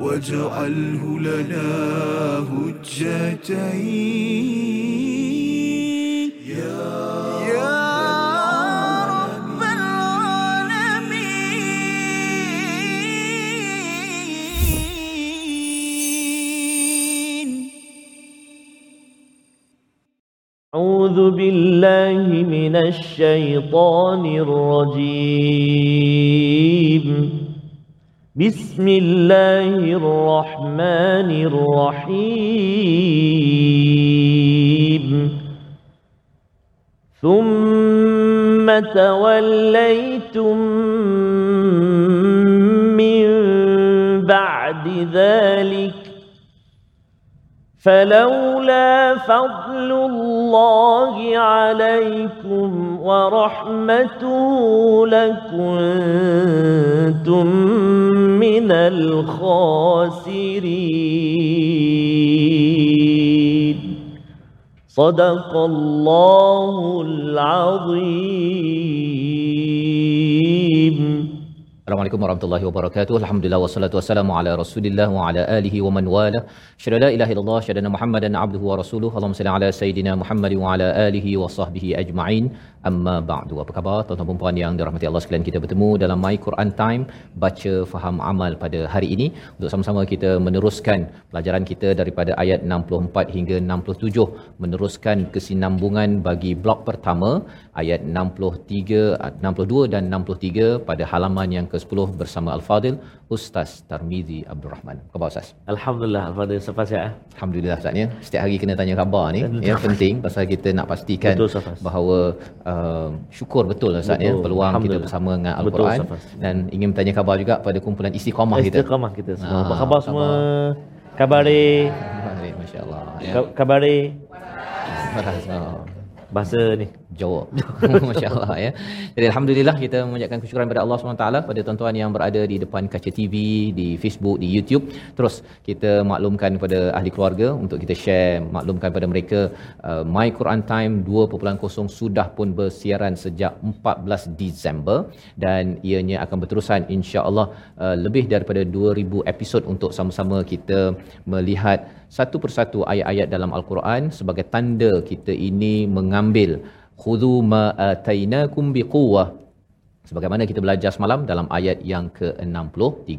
واجعله لنا هجتين. يا يا رب العالمين. أعوذ بالله من الشيطان الرجيم. بسم الله الرحمن الرحيم. ثم توليتم من بعد ذلك فلولا فضل الله عليكم ورحمته لكنتم من الخاسرين. صدق الله العظيم. Assalamualaikum warahmatullahi wabarakatuh. Alhamdulillah wassalatu wassalamu ala Rasulillah wa ala alihi wa man wala. Syada la ilaha illallah, syada Muhammadan abduhu wa rasuluhu. Allahumma salli ala sayidina Muhammad wa ala alihi wa sahbihi ajma'in. Amma ba'du. Apa khabar tuan-tuan dan puan yang dirahmati Allah sekalian? Kita bertemu dalam My Quran Time, baca faham amal pada hari ini untuk sama-sama kita meneruskan pelajaran kita daripada ayat 64 hingga 67, meneruskan kesinambungan bagi blok pertama ayat 63, 62 dan 63 pada halaman yang ke-10 bersama Al-Fadil Ustaz Tarmizi Abdul Rahman. Apa khabar Ustaz? Alhamdulillah Al-Fadhil Safas ya. Alhamdulillah Ustaz ya. Setiap hari kena tanya khabar ni. Yang penting pasal kita nak pastikan Betul, Safas. bahawa uh, syukur betul Ustaz ya Betul. peluang kita bersama dengan Betul, Al-Quran Safas. dan ingin bertanya khabar juga pada kumpulan istiqamah kita. Istiqamah kita semua. Ah, Apa khabar semua? khabar. Baik, masya-Allah ya. Alhamdulillah. Bahasa ni. Jawa. Masya-Allah ya. Jadi alhamdulillah kita mengucapkan kesyukuran kepada Allah SWT pada tuan-tuan yang berada di depan kaca TV, di Facebook, di YouTube. Terus kita maklumkan kepada ahli keluarga untuk kita share, maklumkan kepada mereka uh, My Quran Time 2.0 sudah pun bersiaran sejak 14 Disember dan ianya akan berterusan insya-Allah uh, lebih daripada 2000 episod untuk sama-sama kita melihat satu persatu ayat-ayat dalam Al-Quran sebagai tanda kita ini mengambil. Khudhu ma atainakum biquwwah sebagaimana kita belajar semalam dalam ayat yang ke-63.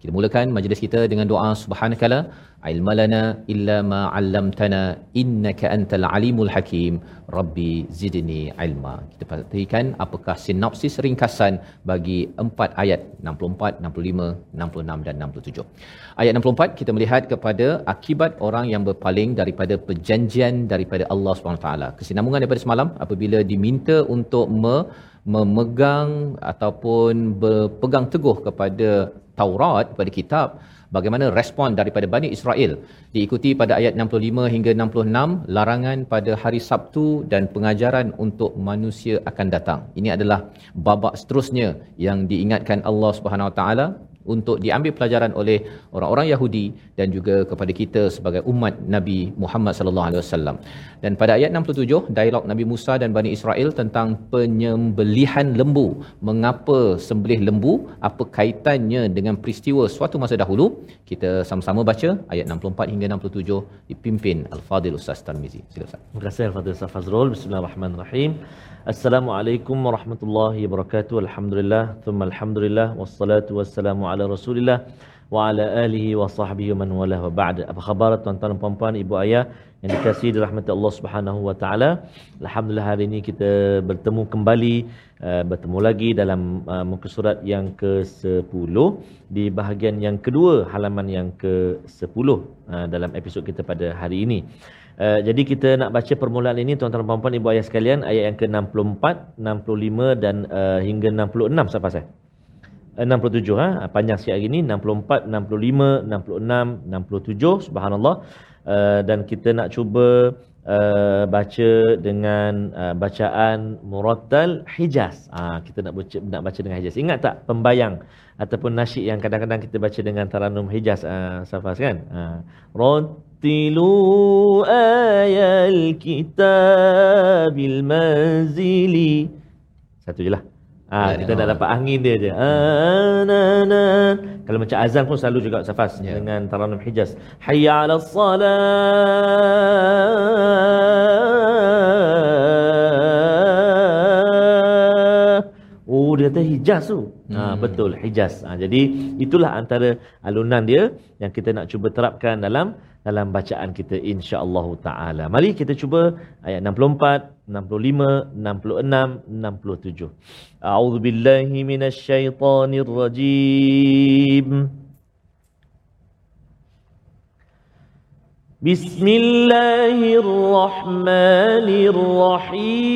Kita mulakan majlis kita dengan doa subhanakala ilmalana illa ma 'allamtana innaka antal alimul hakim. Rabbi zidni ilma. Kita perhatikan apakah sinopsis ringkasan bagi empat ayat 64 65 66 dan 67 ayat 64 kita melihat kepada akibat orang yang berpaling daripada perjanjian daripada Allah SWT kesinambungan daripada semalam apabila diminta untuk me, memegang ataupun berpegang teguh kepada Taurat kepada kitab bagaimana respon daripada Bani Israel. Diikuti pada ayat 65 hingga 66 larangan pada hari Sabtu dan pengajaran untuk manusia akan datang. Ini adalah babak seterusnya yang diingatkan Allah Subhanahu Wa Taala untuk diambil pelajaran oleh orang-orang Yahudi dan juga kepada kita sebagai umat Nabi Muhammad sallallahu alaihi wasallam. Dan pada ayat 67 dialog Nabi Musa dan Bani Israel tentang penyembelihan lembu. Mengapa sembelih lembu? Apa kaitannya dengan peristiwa suatu masa dahulu? Kita sama-sama baca ayat 64 hingga 67 dipimpin Al-Fadil Ustaz Tarmizi. Sila Ustaz. Terima kasih Al-Fadhil Safazrul. Bismillahirrahmanirrahim. Assalamualaikum warahmatullahi wabarakatuh. Alhamdulillah. Thumma alhamdulillah. Wassalatu wassalamu ala rasulillah. Wa ala alihi wa sahbihi man wala wa ba'd. Apa khabar tuan-tuan puan-puan, ibu ayah yang dikasihi dirahmati Allah Subhanahu wa taala. Alhamdulillah hari ini kita bertemu kembali uh, bertemu lagi dalam uh, muka surat yang ke-10 di bahagian yang kedua halaman yang ke-10 uh, dalam episod kita pada hari ini. Uh, jadi kita nak baca permulaan ini tuan-tuan puan-puan ibu ayah sekalian ayat yang ke-64, 65 dan uh, hingga 66 siapa saya? 67 ha? Panjang sikit hari ni 64 65 66 67 subhanallah. Uh, dan kita nak cuba uh, baca dengan uh, bacaan murattal hijaz. Ah kita nak baca nak baca dengan hijaz. Ingat tak pembayang ataupun nasyid yang kadang-kadang kita baca dengan taranum hijaz? Uh, safas kan? Uh, rattilu ayal kitabil manzili satu je lah Ah, kita nak dapat angin dia je. Anana. Kalau macam azan pun selalu juga safas Ya. dengan taranum Hijaz. Hayya 'alas salah. kata Hijaz tu. Ha, betul, Hijaz. Ha, jadi, itulah antara alunan dia yang kita nak cuba terapkan dalam dalam bacaan kita insya-Allah taala. Mari kita cuba ayat 64, 65, 66, 67. A'udzubillahi minasyaitonir rajim. بسم الله الرحمن الرحيم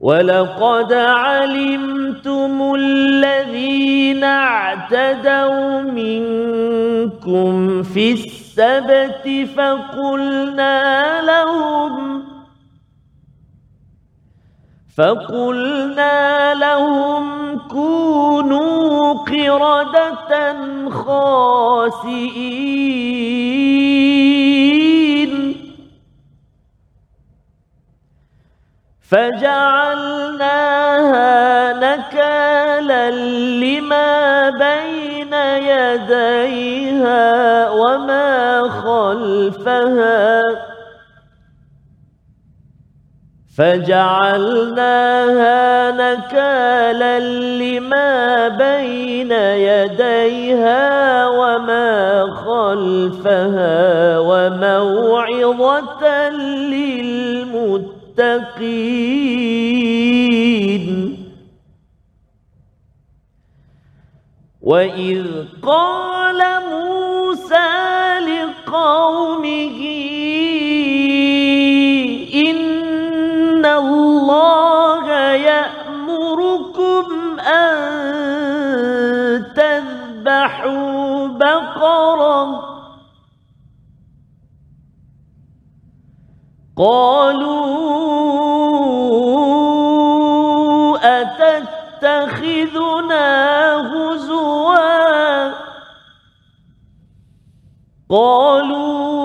ولقد علمتم الذين اعتدوا منكم في السبت فقلنا لهم فقلنا لهم كونوا قردة خاسئين فجعلناها نكالا لما بين يديها وما خلفها. فجعلناها نكالا لما بين يديها وما خلفها وموعظة للمتقين وإذ قال موسى لقومه إن الله يأمركم أن تذبحوا بقرة قالوا قالوا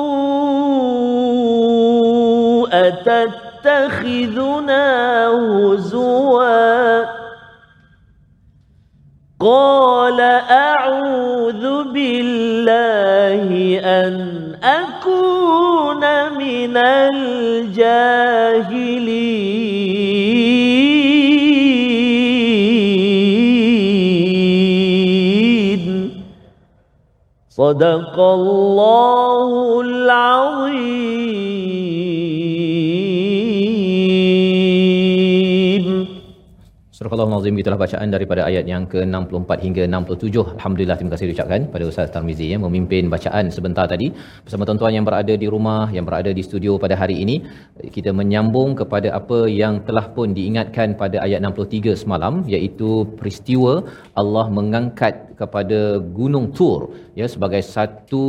أتتخذنا هزوا؟ قال أعوذ بالله أن أكون من الجاهلين. صدق الله العظيم Surah Al-Azim itulah bacaan daripada ayat yang ke-64 hingga 67. Alhamdulillah terima kasih diucapkan pada Ustaz Tarmizi yang memimpin bacaan sebentar tadi bersama tuan-tuan yang berada di rumah, yang berada di studio pada hari ini. Kita menyambung kepada apa yang telah pun diingatkan pada ayat 63 semalam iaitu peristiwa Allah mengangkat kepada Gunung Tur ya sebagai satu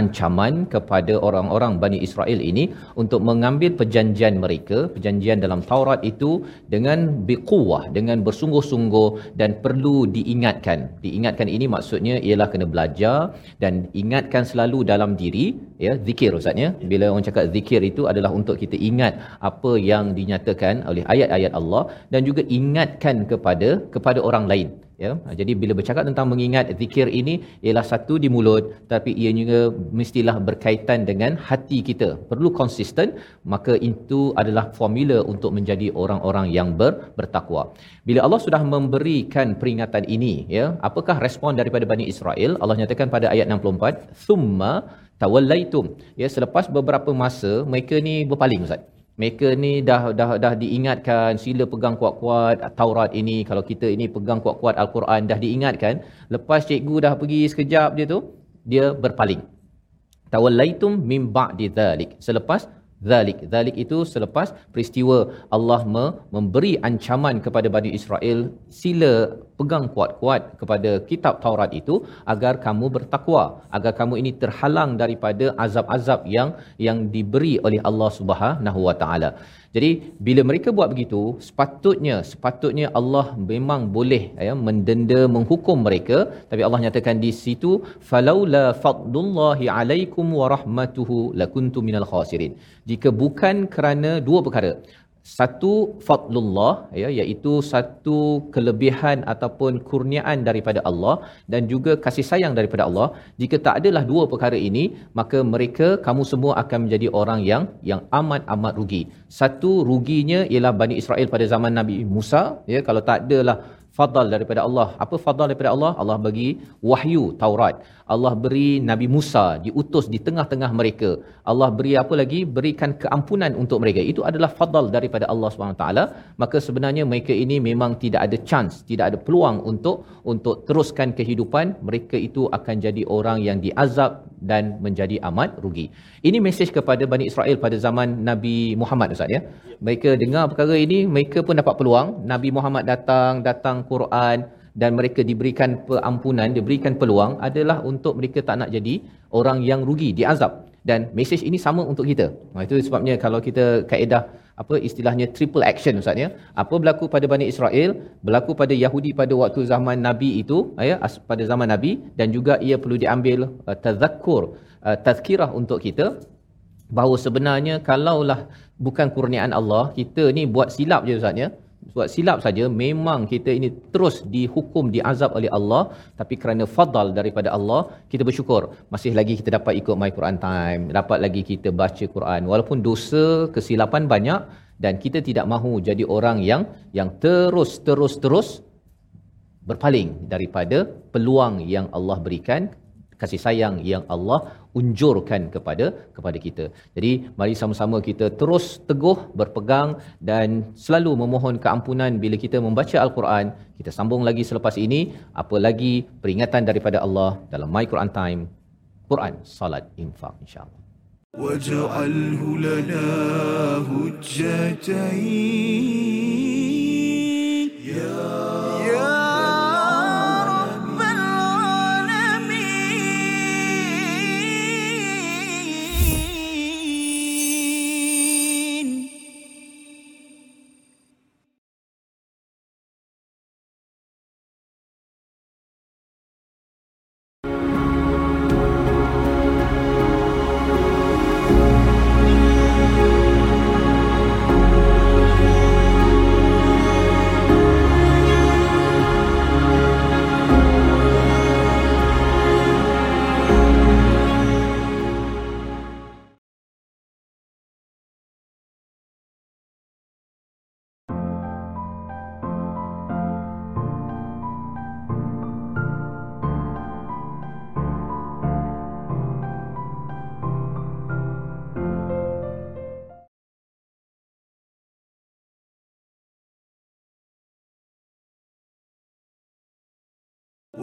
ancaman kepada orang-orang Bani Israel ini untuk mengambil perjanjian mereka, perjanjian dalam Taurat itu dengan biquwah, dengan bersungguh-sungguh dan perlu diingatkan. Diingatkan ini maksudnya ialah kena belajar dan ingatkan selalu dalam diri ya zikir ustaz ya. Bila orang cakap zikir itu adalah untuk kita ingat apa yang dinyatakan oleh ayat-ayat Allah dan juga ingatkan kepada kepada orang lain ya. Jadi bila bercakap tentang mengingat zikir ini ialah satu di mulut tapi ia juga mestilah berkaitan dengan hati kita. Perlu konsisten maka itu adalah formula untuk menjadi orang-orang yang ber, bertakwa. Bila Allah sudah memberikan peringatan ini ya apakah respon daripada Bani Israel? Allah nyatakan pada ayat 64 thumma tawallaitum ya selepas beberapa masa mereka ni berpaling ustaz mereka ni dah dah dah diingatkan sila pegang kuat-kuat Taurat ini kalau kita ini pegang kuat-kuat Al-Quran dah diingatkan. Lepas cikgu dah pergi sekejap dia tu dia berpaling. Tawallaitum mim ba'di dhalik. Selepas zalik zalik itu selepas peristiwa Allah me- memberi ancaman kepada Bani Israel sila pegang kuat-kuat kepada kitab Taurat itu agar kamu bertakwa agar kamu ini terhalang daripada azab-azab yang yang diberi oleh Allah Subhanahu Wa Taala jadi bila mereka buat begitu, sepatutnya sepatutnya Allah memang boleh ya mendenda menghukum mereka, tapi Allah nyatakan di situ falaula fadlullahi alaikum wa rahmatuhu lakuntum minal khasirin. Jika bukan kerana dua perkara satu fadlullah ya iaitu satu kelebihan ataupun kurniaan daripada Allah dan juga kasih sayang daripada Allah jika tak adalah dua perkara ini maka mereka kamu semua akan menjadi orang yang yang amat amat rugi satu ruginya ialah Bani Israel pada zaman Nabi Musa ya kalau tak adalah fadal daripada Allah. Apa fadal daripada Allah? Allah bagi wahyu Taurat. Allah beri Nabi Musa diutus di tengah-tengah mereka. Allah beri apa lagi? Berikan keampunan untuk mereka. Itu adalah fadal daripada Allah SWT. Maka sebenarnya mereka ini memang tidak ada chance, tidak ada peluang untuk untuk teruskan kehidupan. Mereka itu akan jadi orang yang diazab dan menjadi amat rugi. Ini mesej kepada Bani Israel pada zaman Nabi Muhammad Ustaz ya. Mereka dengar perkara ini, mereka pun dapat peluang. Nabi Muhammad datang, datang Quran dan mereka diberikan perampunan, diberikan peluang adalah untuk mereka tak nak jadi orang yang rugi, diazab. Dan mesej ini sama untuk kita. Itu sebabnya kalau kita kaedah apa istilahnya triple action Ustaz ya. Apa berlaku pada Bani Israel, berlaku pada Yahudi pada waktu zaman Nabi itu, ya, pada zaman Nabi dan juga ia perlu diambil uh, tazakkur, uh, tazkirah untuk kita bahawa sebenarnya kalaulah bukan kurniaan Allah, kita ni buat silap je Ustaz ya buat silap saja memang kita ini terus dihukum diazab oleh Allah. Tapi kerana fadal daripada Allah kita bersyukur. Masih lagi kita dapat ikut my Quran time. Dapat lagi kita baca Quran. Walaupun dosa kesilapan banyak dan kita tidak mahu jadi orang yang yang terus terus terus berpaling daripada peluang yang Allah berikan kasih sayang yang Allah unjurkan kepada kepada kita. Jadi mari sama-sama kita terus teguh berpegang dan selalu memohon keampunan bila kita membaca al-Quran. Kita sambung lagi selepas ini apa lagi peringatan daripada Allah dalam My Quran Time Quran Salat Infak insya-Allah. واجعله لنا هجتين يا يا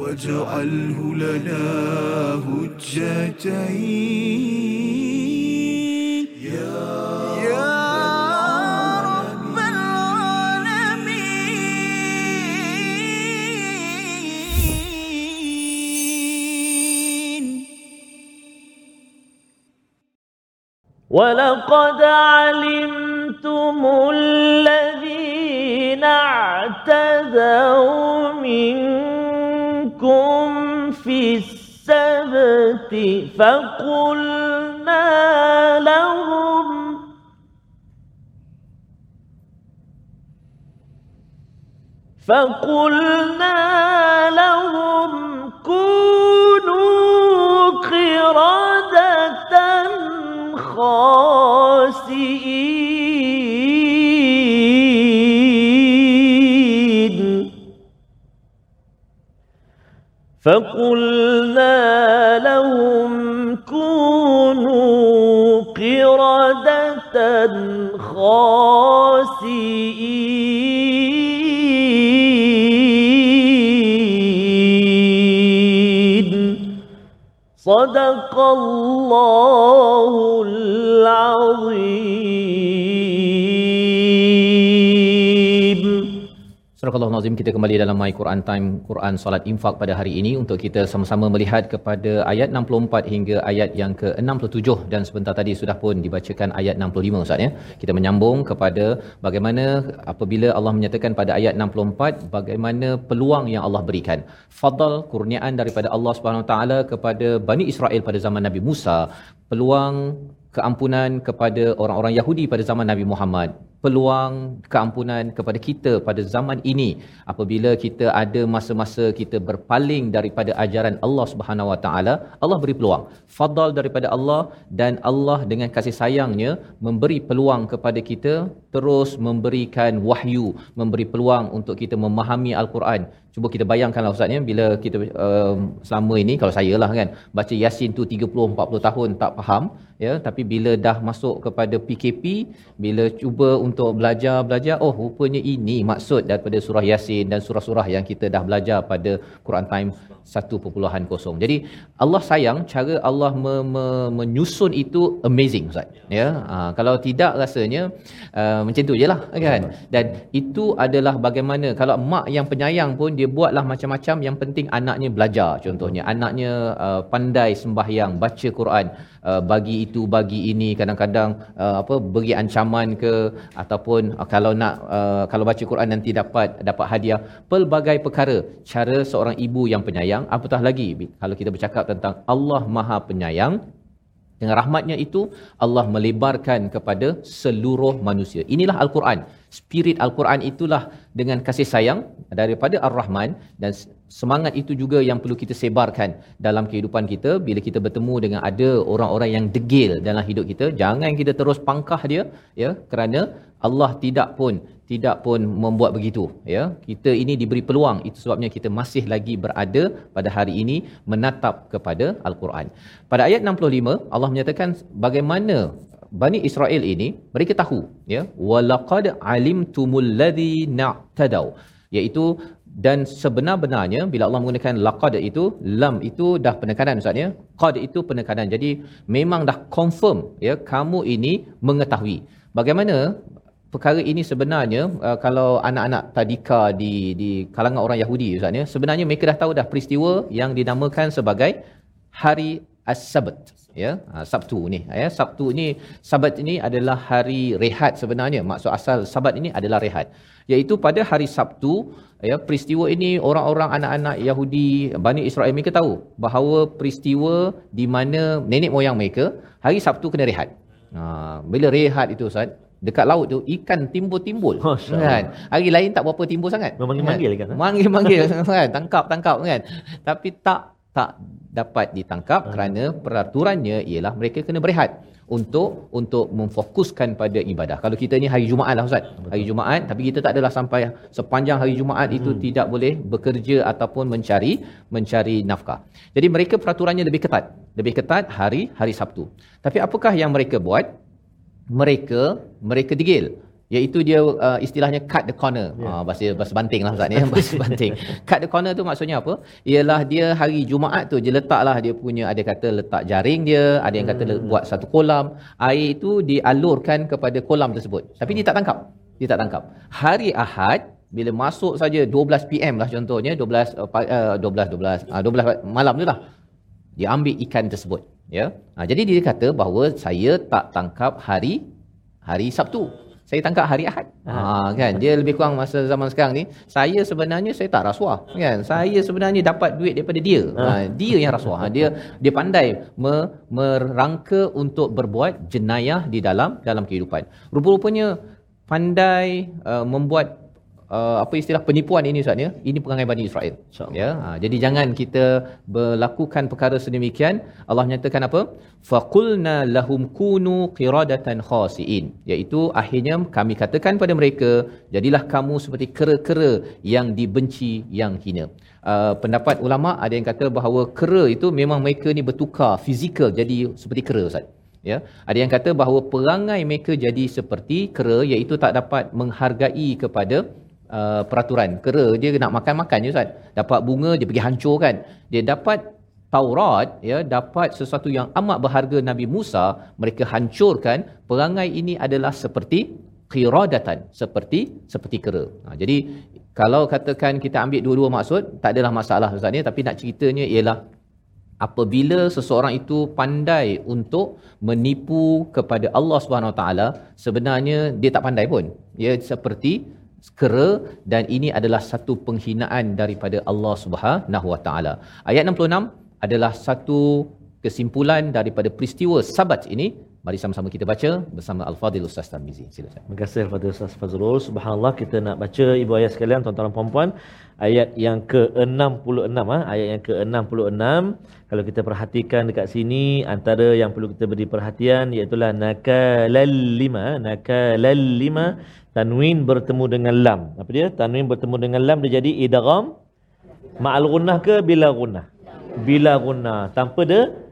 واجعله لنا هجتين. يا يا رب العالمين. ولقد علمتم الذين اعتدوا منكم في السبت فقلنا لهم فقلنا لهم كونوا قردة خاسئين فقلنا لهم كونوا قردة خاسئين. صدق الله العظيم. Surah Al-Nazim kita kembali dalam My Quran Time Quran Salat Infak pada hari ini untuk kita sama-sama melihat kepada ayat 64 hingga ayat yang ke-67 dan sebentar tadi sudah pun dibacakan ayat 65 Ustaz ya. Kita menyambung kepada bagaimana apabila Allah menyatakan pada ayat 64 bagaimana peluang yang Allah berikan. Fadal kurniaan daripada Allah Subhanahu Wa Taala kepada Bani Israel pada zaman Nabi Musa, peluang keampunan kepada orang-orang Yahudi pada zaman Nabi Muhammad peluang keampunan kepada kita pada zaman ini. Apabila kita ada masa-masa kita berpaling daripada ajaran Allah Subhanahu Wa Taala Allah beri peluang. Fadal daripada Allah dan Allah dengan kasih sayangnya memberi peluang kepada kita terus memberikan wahyu memberi peluang untuk kita memahami al-Quran cuba kita bayangkanlah ustaz ya bila kita uh, selama ini kalau saya lah kan baca yasin tu 30 40 tahun tak faham ya. Tapi bila dah masuk kepada PKP bila cuba untuk belajar-belajar oh rupanya ini maksud daripada surah yasin dan surah-surah yang kita dah belajar pada Quran Time 1.0 jadi Allah sayang cara Allah me- me- menyusun itu amazing ustaz ya. Ha, kalau tidak rasanya uh, macam tu jelah kan. Dan itu adalah bagaimana kalau mak yang penyayang pun dia buatlah macam-macam. Yang penting anaknya belajar contohnya. Anaknya uh, pandai sembahyang baca Quran. Uh, bagi itu bagi ini. Kadang-kadang uh, apa beri ancaman ke ataupun uh, kalau nak uh, kalau baca Quran nanti dapat dapat hadiah. Pelbagai perkara. Cara seorang ibu yang penyayang apatah lagi kalau kita bercakap tentang Allah Maha Penyayang dengan rahmatnya itu Allah melebarkan kepada seluruh manusia. Inilah Al-Quran. Spirit Al-Quran itulah dengan kasih sayang daripada Ar-Rahman dan semangat itu juga yang perlu kita sebarkan dalam kehidupan kita. Bila kita bertemu dengan ada orang-orang yang degil dalam hidup kita jangan kita terus pangkah dia ya kerana Allah tidak pun tidak pun membuat begitu ya. Kita ini diberi peluang. Itu sebabnya kita masih lagi berada pada hari ini menatap kepada al-Quran. Pada ayat 65 Allah menyatakan bagaimana Bani Israel ini mereka tahu ya walaqad alimtumul ladzi na'tadau iaitu dan sebenar-benarnya bila Allah menggunakan laqad itu lam itu dah penekanan ustaz ya. Qad itu penekanan. Jadi memang dah confirm ya kamu ini mengetahui. Bagaimana perkara ini sebenarnya uh, kalau anak-anak tadika di di kalangan orang Yahudi ustaz ya sebenarnya mereka dah tahu dah peristiwa yang dinamakan sebagai hari as-sabt ya? Ha, Sabtu ni ya? Sabtu ni Sabat ini adalah hari rehat sebenarnya. Maksud asal Sabat ini adalah rehat. Iaitu pada hari Sabtu ya peristiwa ini orang-orang anak-anak Yahudi Bani Israel mereka tahu bahawa peristiwa di mana nenek moyang mereka hari Sabtu kena rehat. Ha, bila rehat itu Ustaz dekat laut tu ikan timbul-timbul. Kan? Hari lain tak berapa timbul sangat. Memanggil-manggil kan, ha? manggil-manggil kan? Tangkap tangkap kan? Tapi tak tak dapat ditangkap Hmm. kerana peraturannya ialah mereka kena berehat untuk untuk memfokuskan pada ibadah. Kalau kita ni hari Jumaat lah Ustaz. Hari Jumaat tapi kita tak adalah sampai sepanjang hari Jumaat itu Hmm. tidak boleh bekerja ataupun mencari mencari nafkah. Jadi mereka peraturannya lebih ketat. Lebih ketat hari hari Sabtu. Tapi apakah yang mereka buat? Mereka mereka degil iaitu dia uh, istilahnya cut the corner. Yeah. Uh, bahasa bahasa banting lah Ustaz ni, bahasa banting. cut the corner tu maksudnya apa? Ialah dia hari Jumaat tu je letaklah dia punya ada kata letak jaring dia, ada yang kata hmm. buat satu kolam. Air itu dialurkan kepada kolam tersebut. Tapi dia tak tangkap. Dia tak tangkap. Hari Ahad bila masuk saja 12 PM lah contohnya 12 uh, pa- uh, 12 12 uh, 12 malam tu lah dia ambil ikan tersebut ya ha, jadi dia kata bahawa saya tak tangkap hari hari Sabtu saya tangkap hari Ahad. Ha, kan? Dia lebih kurang masa zaman sekarang ni saya sebenarnya saya tak rasuah kan? Saya sebenarnya dapat duit daripada dia. Ha, dia yang rasuah. Ha, dia dia pandai me, merangka untuk berbuat jenayah di dalam dalam kehidupan. Rupa-rupanya pandai uh, membuat uh, apa istilah penipuan ini Ustaz ya? Ini perangai Bani Israel. InsyaAllah. ya ha, jadi jangan kita berlakukan perkara sedemikian. Allah menyatakan apa? Faqulna lahum kunu qiradatan khasiin. Iaitu akhirnya kami katakan pada mereka jadilah kamu seperti kera-kera yang dibenci yang hina. Uh, pendapat ulama ada yang kata bahawa kera itu memang mereka ni bertukar fizikal jadi seperti kera Ustaz. Ya ada yang kata bahawa perangai mereka jadi seperti kera iaitu tak dapat menghargai kepada uh, peraturan. Kera dia nak makan-makan je Ustaz. Dapat bunga dia pergi hancur kan? Dia dapat Taurat ya dapat sesuatu yang amat berharga Nabi Musa mereka hancurkan. Perangai ini adalah seperti qiradatan seperti seperti kera. Ha, jadi kalau katakan kita ambil dua-dua maksud tak adalah masalah ustaz ni tapi nak ceritanya ialah apabila seseorang itu pandai untuk menipu kepada Allah Subhanahu Wa Taala sebenarnya dia tak pandai pun. Ia seperti kera dan ini adalah satu penghinaan daripada Allah Subhanahu Wa Taala. Ayat 66 adalah satu kesimpulan daripada peristiwa Sabat ini. Mari sama-sama kita baca bersama Al-Fadhil Ustaz Tarmizi. Silakan. Terima kasih kepada Ustaz Fazrul. Subhanallah kita nak baca ibu ayah sekalian tuan-tuan dan puan-puan ayat yang ke-66 ah ayat yang ke-66 kalau kita perhatikan dekat sini antara yang perlu kita beri perhatian iaitu nakalal lima nakalal lima tanwin bertemu dengan lam. Apa dia? Tanwin bertemu dengan lam dia jadi idgham ma'al gunnah ke bila gunnah? Bila gunnah. Tanpa dia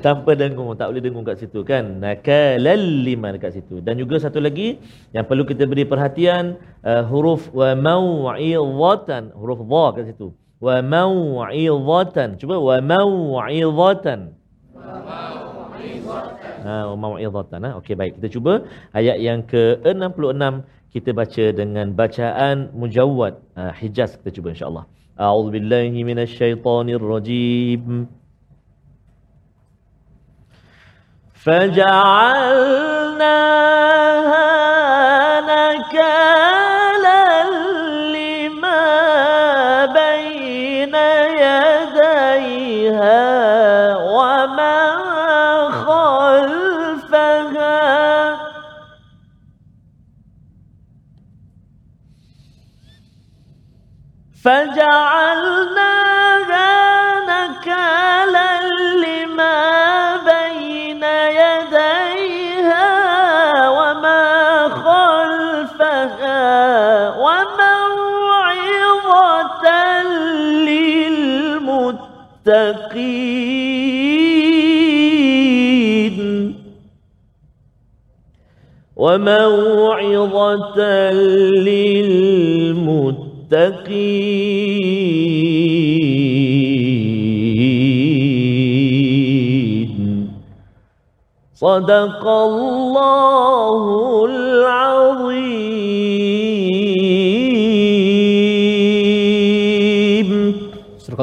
tanpa dengung tak boleh dengung kat situ kan? Nakalal lima dekat situ. Dan juga satu lagi yang perlu kita beri perhatian uh, huruf wa mau'izatan huruf dha kat situ. Wa mau'izatan cuba wa mau'izatan Ha, mau'izatan ha. Okey baik. Kita cuba ayat yang ke-66 kita baca dengan bacaan mujawwad. Uh, Hijaz kita cuba insya-Allah. A'udzubillahi minasyaitonirrajim. فجعلناها للمتقين وموعظة للمتقين. صدق الله العظيم.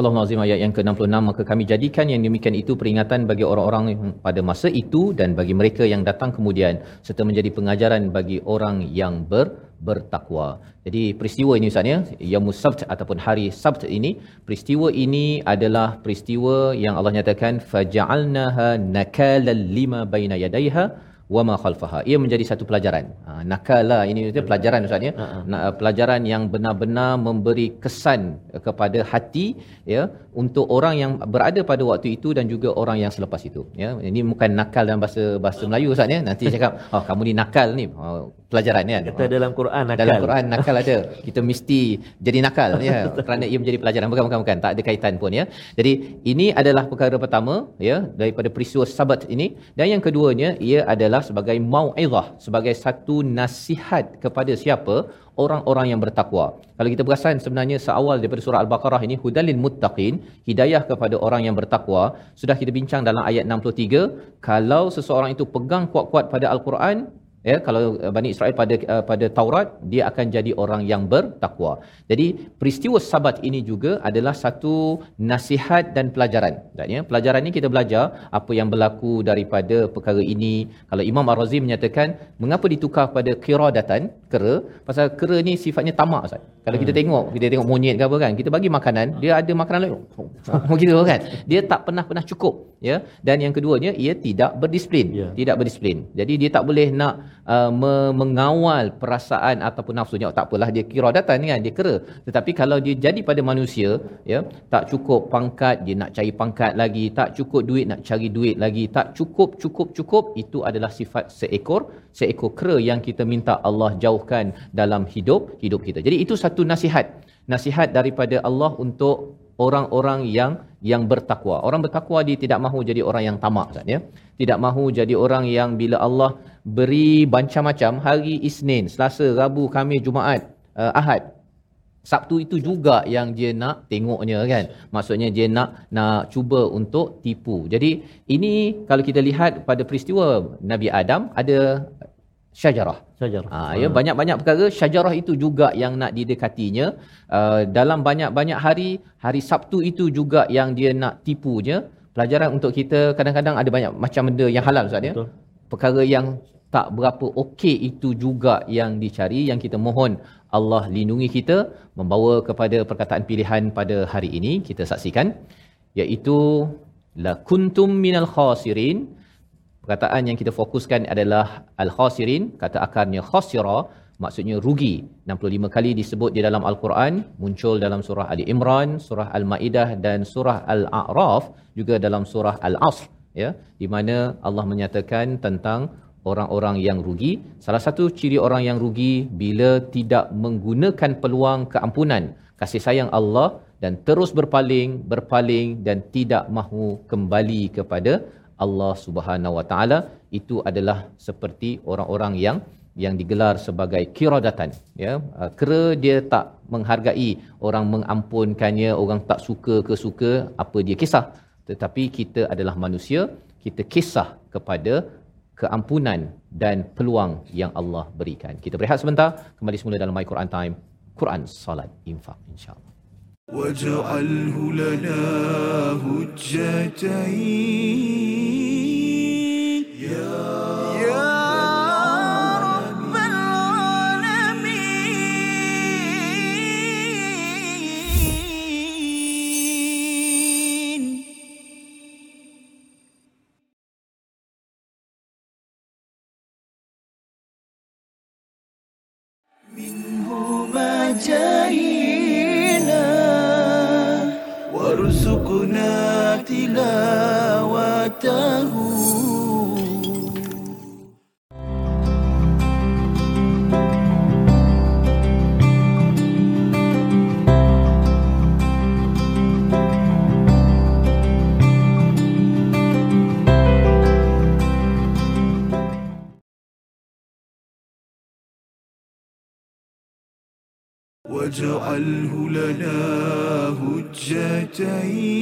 Al-Azim ayat yang ke-66 maka kami jadikan yang demikian itu peringatan bagi orang-orang pada masa itu dan bagi mereka yang datang kemudian serta menjadi pengajaran bagi orang yang ber bertakwa. Jadi peristiwa ini Ustaz ya, Yaumus Sabt ataupun hari Sabt ini, peristiwa ini adalah peristiwa yang Allah nyatakan faja'alnaha nakalal lima baina yadayha wa ma khalfaha. Ia menjadi satu pelajaran. Ha, nakala ini itu pelajaran Ustaz ya. Na, pelajaran yang benar-benar memberi kesan kepada hati ya untuk orang yang berada pada waktu itu dan juga orang yang selepas itu ya. Ini bukan nakal dalam bahasa bahasa Melayu Ustaz ya. Nanti cakap oh kamu ni nakal ni. Oh, pelajaran ya. Kata dalam Quran nakal. Dalam Quran nakal ada. Kita mesti jadi nakal ya kerana ia menjadi pelajaran. Bukan bukan bukan. Tak ada kaitan pun ya. Jadi ini adalah perkara pertama ya daripada peristiwa Sabat ini dan yang keduanya ia adalah sebagai mau'izah, sebagai satu nasihat kepada siapa? Orang-orang yang bertakwa. Kalau kita perasan sebenarnya seawal daripada surah Al-Baqarah ini hudalil muttaqin, hidayah kepada orang yang bertakwa, sudah kita bincang dalam ayat 63, kalau seseorang itu pegang kuat-kuat pada Al-Quran, ya kalau uh, Bani Israel pada uh, pada Taurat dia akan jadi orang yang bertakwa. Jadi peristiwa Sabat ini juga adalah satu nasihat dan pelajaran. Dan ya pelajaran ini kita belajar apa yang berlaku daripada perkara ini. Kalau Imam Ar-Razi menyatakan mengapa ditukar pada qiradatan kera pasal kera ni sifatnya tamak Ustaz. Kalau kita tengok kita tengok monyet ke apa kan kita bagi makanan dia ada makanan lain. Begitu kan. Dia tak pernah pernah cukup ya. Dan yang keduanya ia tidak berdisiplin. Ya. Tidak berdisiplin. Jadi dia tak boleh nak uh, me- mengawal perasaan ataupun nafsunya tak apalah dia kira datang kan dia kera tetapi kalau dia jadi pada manusia ya tak cukup pangkat dia nak cari pangkat lagi tak cukup duit nak cari duit lagi tak cukup cukup cukup itu adalah sifat seekor seekor kera yang kita minta Allah jauhkan dalam hidup hidup kita jadi itu satu nasihat nasihat daripada Allah untuk orang-orang yang yang bertakwa. Orang bertakwa dia tidak mahu jadi orang yang tamak Ustaz ya. Tidak mahu jadi orang yang bila Allah beri macam-macam hari Isnin, Selasa, Rabu, Khamis, Jumaat, uh, Ahad. Sabtu itu juga yang dia nak tengoknya kan. Maksudnya dia nak nak cuba untuk tipu. Jadi ini kalau kita lihat pada peristiwa Nabi Adam ada syajarah. Syajarah. Ha, ya banyak-banyak perkara syajarah itu juga yang nak didekatinya. Uh, dalam banyak-banyak hari, hari Sabtu itu juga yang dia nak tipunya. Pelajaran untuk kita kadang-kadang ada banyak macam benda yang halal Ustaz ya. Betul. Perkara yang tak berapa okey itu juga yang dicari yang kita mohon Allah lindungi kita membawa kepada perkataan pilihan pada hari ini kita saksikan iaitu la kuntum minal khasirin. Perkataan yang kita fokuskan adalah al khasirin kata akarnya khasira maksudnya rugi. 65 kali disebut di dalam al-Quran muncul dalam surah Ali Imran surah Al-Maidah dan surah Al-A'raf juga dalam surah Al-Asr ya di mana Allah menyatakan tentang orang-orang yang rugi. Salah satu ciri orang yang rugi bila tidak menggunakan peluang keampunan, kasih sayang Allah dan terus berpaling, berpaling dan tidak mahu kembali kepada Allah Subhanahu Wa Taala. Itu adalah seperti orang-orang yang yang digelar sebagai kiradatan ya Uh, kera dia tak menghargai orang mengampunkannya orang tak suka ke suka apa dia kisah tetapi kita adalah manusia kita kisah kepada keampunan dan peluang yang Allah berikan. Kita berehat sebentar, kembali semula dalam My Quran Time, Quran Salat Infak insya-Allah. واجعله لنا هجتين يا يا واجعله لنا هجتين.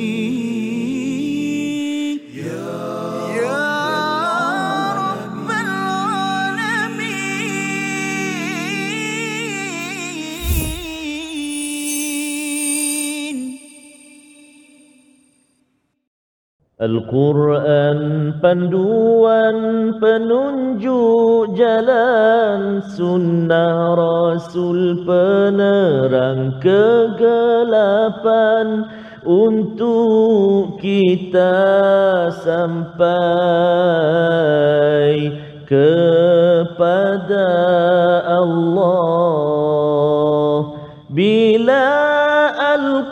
Al-Quran panduan penunjuk jalan Sunnah Rasul penerang kegelapan. Untuk kita sampai kepada Allah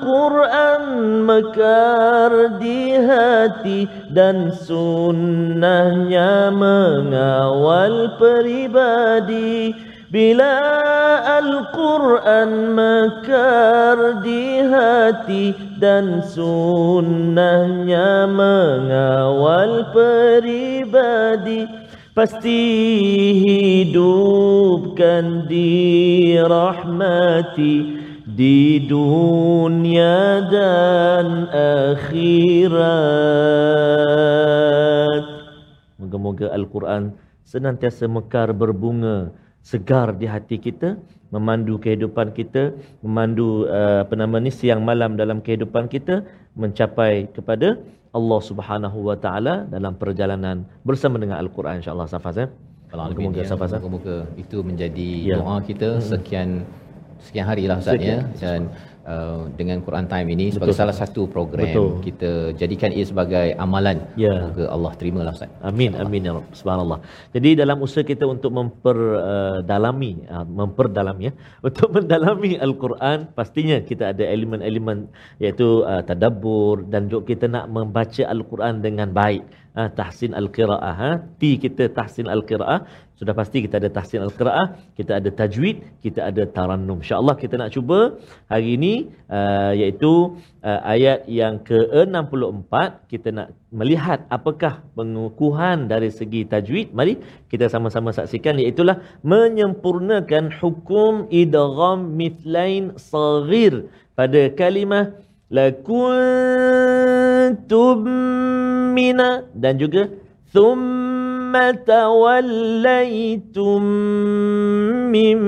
Al-Quran mekar di hati dan sunnahnya mengawal peribadi. Bila Al-Quran mekar di hati dan sunnahnya mengawal peribadi Pasti hidupkan dirahmati di dunia dan akhirat. Moga-moga Al-Quran senantiasa mekar berbunga segar di hati kita, memandu kehidupan kita, memandu uh, apa nama ni siang malam dalam kehidupan kita mencapai kepada Allah Subhanahu wa taala dalam perjalanan bersama dengan Al-Quran insya-Allah Safaz ya. Kalau Moga-moga Safaz. ya. Moga-moga itu menjadi Ya. doa kita sekian sekian hari lah Ustaz ya dan uh, dengan Quran Time ini sebagai salah satu program Betul. kita jadikan ia sebagai amalan. Ya. Moga Allah terimalah Ustaz. Amin amin ya Rabb subhanallah. Jadi dalam usaha kita untuk memperdalami uh, memperdalami ya untuk mendalami al-Quran pastinya kita ada elemen-elemen iaitu uh, tadabbur dan juga kita nak membaca al-Quran dengan baik. Uh, tahsin al-qiraah ha? T kita tahsin al-qiraah sudah pasti kita ada tahsin al-qiraah, kita ada tajwid, kita ada tarannum. Insya-Allah kita nak cuba hari ini uh, iaitu uh, ayat yang ke-64 kita nak melihat apakah pengukuhan dari segi tajwid. Mari kita sama-sama saksikan iaitu menyempurnakan hukum idgham mithlain saghir pada kalimah lakuntum mina dan juga thumma tawallaytum min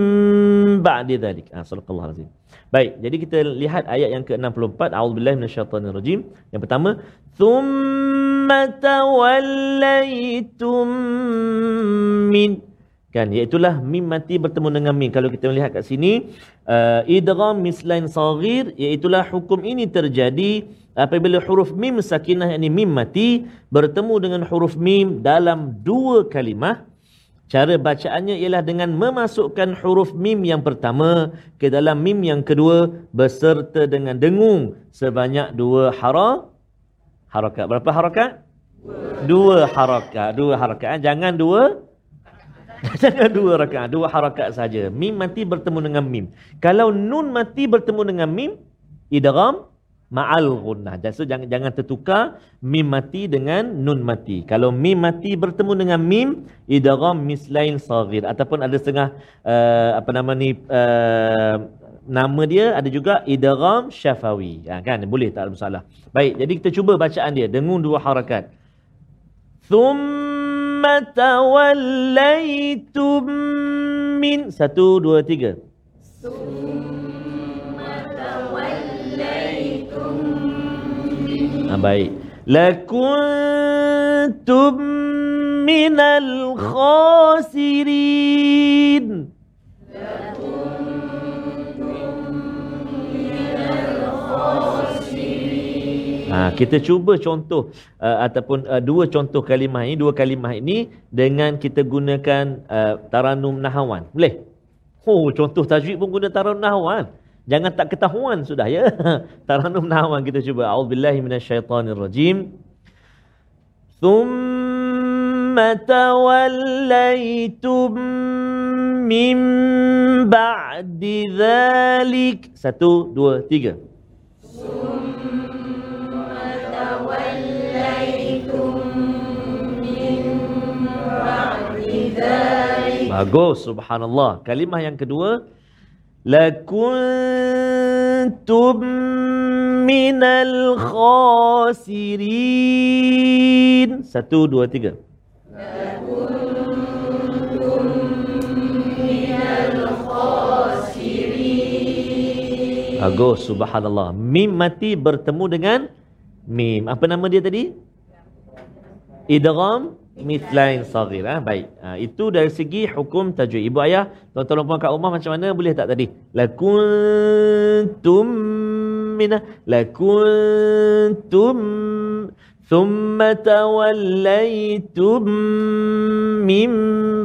ba'di dhalik. Ah, sallallahu alaihi Baik, jadi kita lihat ayat yang ke-64. A'udzubillahi minasyaitonirrajim. Yang pertama, thumma tawallaytum min kan? Iaitulah mim mati bertemu dengan mim. Kalau kita melihat kat sini uh, idgham mislain saghir iaitulah hukum ini terjadi apabila huruf mim sakinah yakni mim mati bertemu dengan huruf mim dalam dua kalimah. Cara bacaannya ialah dengan memasukkan huruf mim yang pertama ke dalam mim yang kedua beserta dengan dengung sebanyak dua hara harakat berapa harakat dua harakat dua harakat jangan dua Jangan dua rakaat, dua harakat saja. Mim mati bertemu dengan mim. Kalau nun mati bertemu dengan mim, idgham ma'al gunnah. So jangan jangan tertukar mim mati dengan nun mati. Kalau mim mati bertemu dengan mim, idgham mislain saghir ataupun ada setengah uh, apa nama ni uh, nama dia ada juga idgham syafawi. Ha, kan boleh tak ada masalah. Baik, jadi kita cuba bacaan dia dengan dua harakat. Thumma tawallaitum min satu dua tiga. Ah, baik. Lakuntum minal khasirin. Kita cuba contoh uh, ataupun uh, dua contoh kalimah ini, dua kalimah ini dengan kita gunakan uh, taranum nahawan. Boleh? Oh, contoh tajwid pun guna taranum nahawan. Jangan tak ketahuan sudah ya. taranum nahawan kita cuba. A'udzubillahi minasyaitonirrajim. Thumma tawallaytum min ba'di dhalik. Satu, dua, tiga. Bagus, subhanallah. Kalimah yang kedua. Lakuntum minal khasirin. Satu, dua, tiga. Lakuntum minal khasirin. Bagus, subhanallah. Mim mati bertemu dengan mim. Apa nama dia tadi? Idgham mitlain saghir ha? baik. Ha, itu dari segi hukum tajwid. Ibu ayah tuan-tuan puan kat rumah macam mana? Boleh tak tadi? Lakuntum min lakuntum thumma tawallaytum mim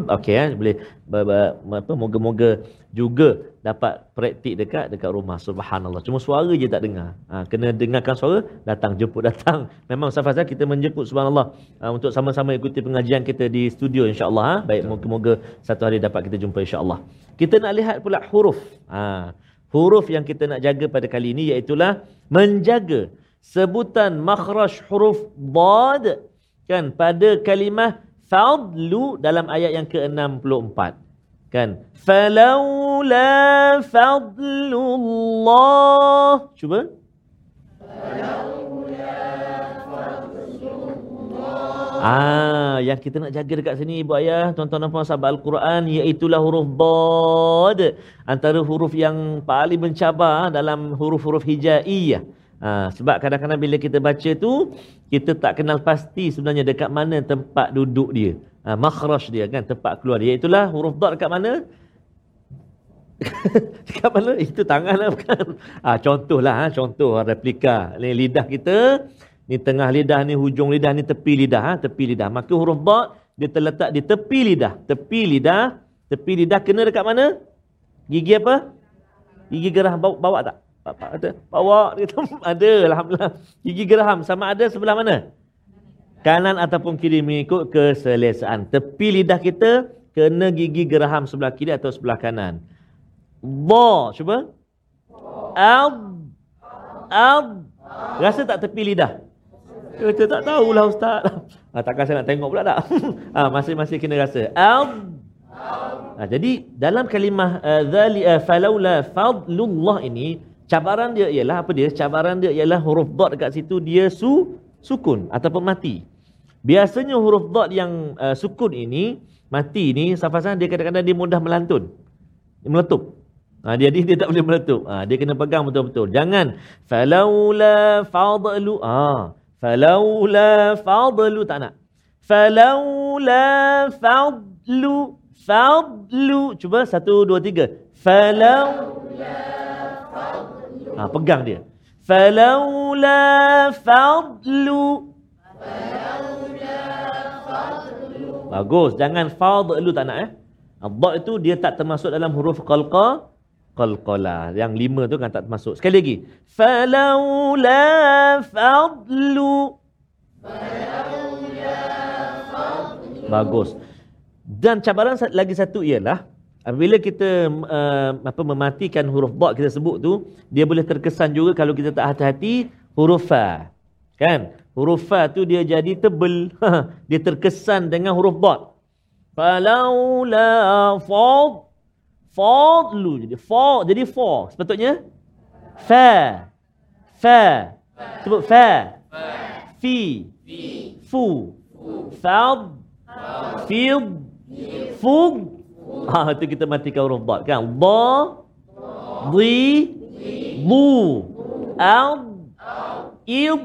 okey ha? boleh. Apa moga-moga juga dapat praktik dekat dekat rumah. Subhanallah. Cuma suara je tak dengar. Ha, kena dengarkan suara datang jemput datang. Memang Ustaz kita menjemput subhanallah. Ha, untuk sama-sama ikuti pengajian kita di studio insyaallah ha? baik moga-moga satu hari dapat kita jumpa insyaallah. Kita nak lihat pula huruf. Ha, huruf yang kita nak jaga pada kali ini iaitu menjaga sebutan makhraj huruf dad kan pada kalimah fadlu dalam ayat yang ke-64. Kan? Falaula fadlullah. Cuba. Ah, yang kita nak jaga dekat sini ibu ayah, tuan-tuan dan puan sahabat Al-Quran iaitu huruf dad, antara huruf yang paling mencabar dalam huruf-huruf hijaiyah. Ha, sebab kadang-kadang bila kita baca tu kita tak kenal pasti sebenarnya dekat mana tempat duduk dia. Ha, makhraj dia kan tempat keluar dia. Itulah huruf dad dekat mana? dekat mana? Itu tangan lah bukan. Ha, contohlah ha, contoh replika. Ni lidah kita, ni tengah lidah ni hujung lidah ni tepi lidah ha, tepi lidah. Maka huruf dad dia terletak di tepi lidah. Tepi lidah, tepi lidah kena dekat mana? Gigi apa? Gigi gerah bawa, bawa tak? Bapak ada. Bawa dia ada alhamdulillah. Gigi geraham sama ada sebelah mana? Kanan ataupun kiri mengikut keselesaan. Tepi lidah kita kena gigi geraham sebelah kiri atau sebelah kanan. Ba, cuba. Ab. Ab. Rasa tak tepi lidah? Kita tak tahulah ustaz. Ha, takkan saya nak tengok pula tak? ha, masing-masing kena rasa. Ab. Ha, jadi dalam kalimah uh, zali uh, falaula fadlullah ini cabaran dia ialah apa dia? Cabaran dia ialah huruf dad dekat situ dia su sukun ataupun mati. Biasanya huruf dad yang uh, sukun ini mati ni safazan dia kadang-kadang dia mudah melantun. Dia meletup. Ha, dia, dia dia tak boleh meletup. Ha, dia kena pegang betul-betul. Jangan falaula fadlu. Ah, falaula fadlu tak nak. Falaula fadlu fadlu. Cuba satu dua tiga. Fadlu. Ha, pegang dia. Falaula fadlu. Bagus. Jangan fadlu tak nak eh. Ad itu dia tak termasuk dalam huruf qalqa qalqala. Yang lima tu kan tak termasuk. Sekali lagi. Falaula fadlu. Bagus. Dan cabaran lagi satu ialah apabila kita uh, apa mematikan huruf ba kita sebut tu, dia boleh terkesan juga kalau kita tak hati-hati huruf fa. Kan? Huruf fa tu dia jadi tebal. dia terkesan dengan huruf ba. Falaula fad fadlu jadi fa jadi fa sepatutnya fa fa sebut fa fi fu fad fid fug ha itu kita matikan huruf dad kan ba di bu al id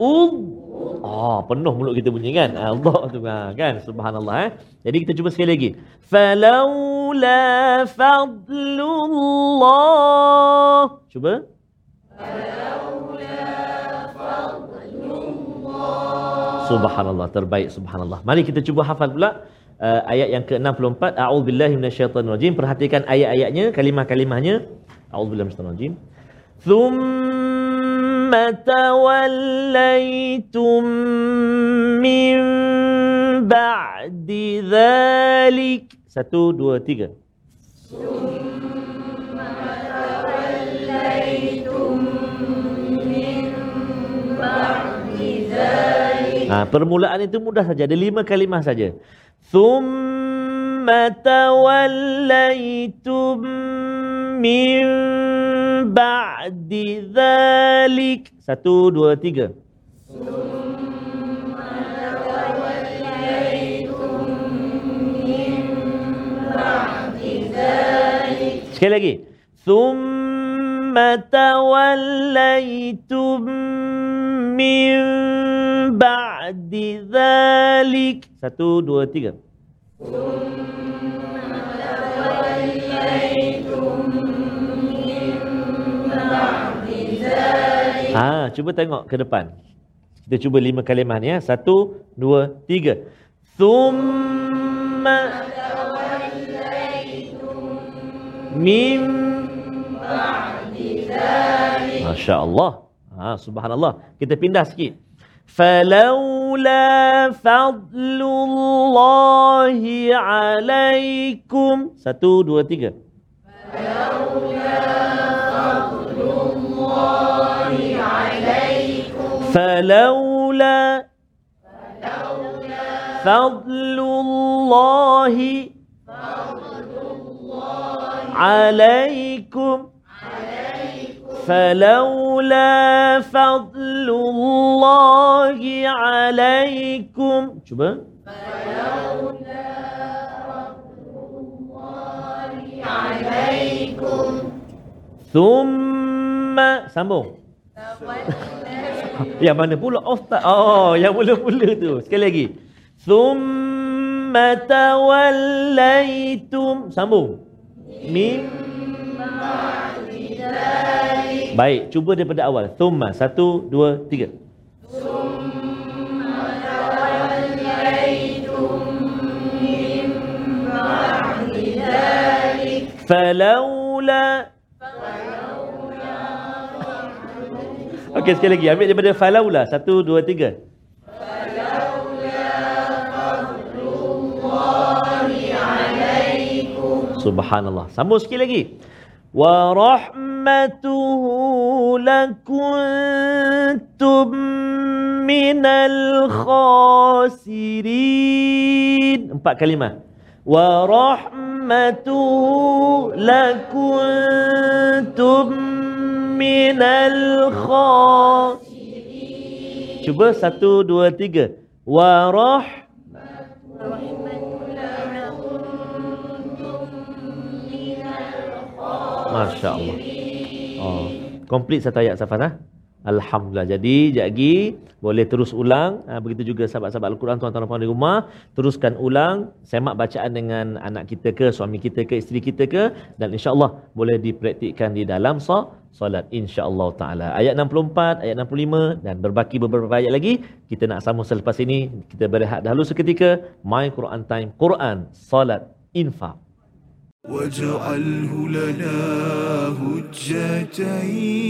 ub Ah, penuh mulut kita bunyi kan? Allah tu kan. Subhanallah eh. Jadi kita cuba sekali lagi. Falaula fadlullah. Cuba. Subhanallah, terbaik subhanallah. Mari kita cuba hafal pula uh, ayat yang ke-64 a'udzubillahi minasyaitonirrajim perhatikan ayat-ayatnya kalimah-kalimahnya a'udzubillahi minasyaitonirrajim thumma tawallaitum min ba'di dhalik satu, dua, tiga. Ha, permulaan itu mudah saja. Ada lima kalimah saja. Thumma tawallaitum min ba'di dhalik. Satu, dua, tiga. Sekali lagi. Thumma tawallaitum min ba'di dhalik. Satu, dua, tiga. Ha, cuba tengok ke depan. Kita cuba lima kalimah ni ya. Satu, dua, tiga. Thumma Mim Masya Allah. Ha, subhanallah. Kita pindah sikit. Falaula fadlullahi alaikum. Satu, dua, tiga. فلولا فضل الله عليكم فلولا فضل الله عليكم cuba ثم sambung yang mana pula ustaz oh yang mula-mula tu sekali lagi thumma tawallaitum sambung Baik, cuba daripada awal. Thumma, satu, dua, tiga. فلولا Okey sekali lagi ambil daripada falawla. satu dua tiga Subhanallah sambung sekali lagi Rahmatuhu lakuntum minal khasirin. Empat kalimah. Rahmatuhu lakuntum minal khasirin. Cuba satu, dua, tiga. Wa Masya Allah. Oh, komplit satu ayat Safan ha? Alhamdulillah. Jadi, lagi boleh terus ulang. Ha, begitu juga sahabat-sahabat Al-Quran tuan-tuan puan di rumah. Teruskan ulang. Semak bacaan dengan anak kita ke, suami kita ke, isteri kita ke. Dan insya-Allah boleh dipraktikkan di dalam so, solat insya-Allah taala. Ayat 64, ayat 65 dan berbaki beberapa ayat lagi. Kita nak sambung selepas ini. Kita berehat dahulu seketika. My Quran Time. Quran, solat, infak. واجعله لنا هجتين.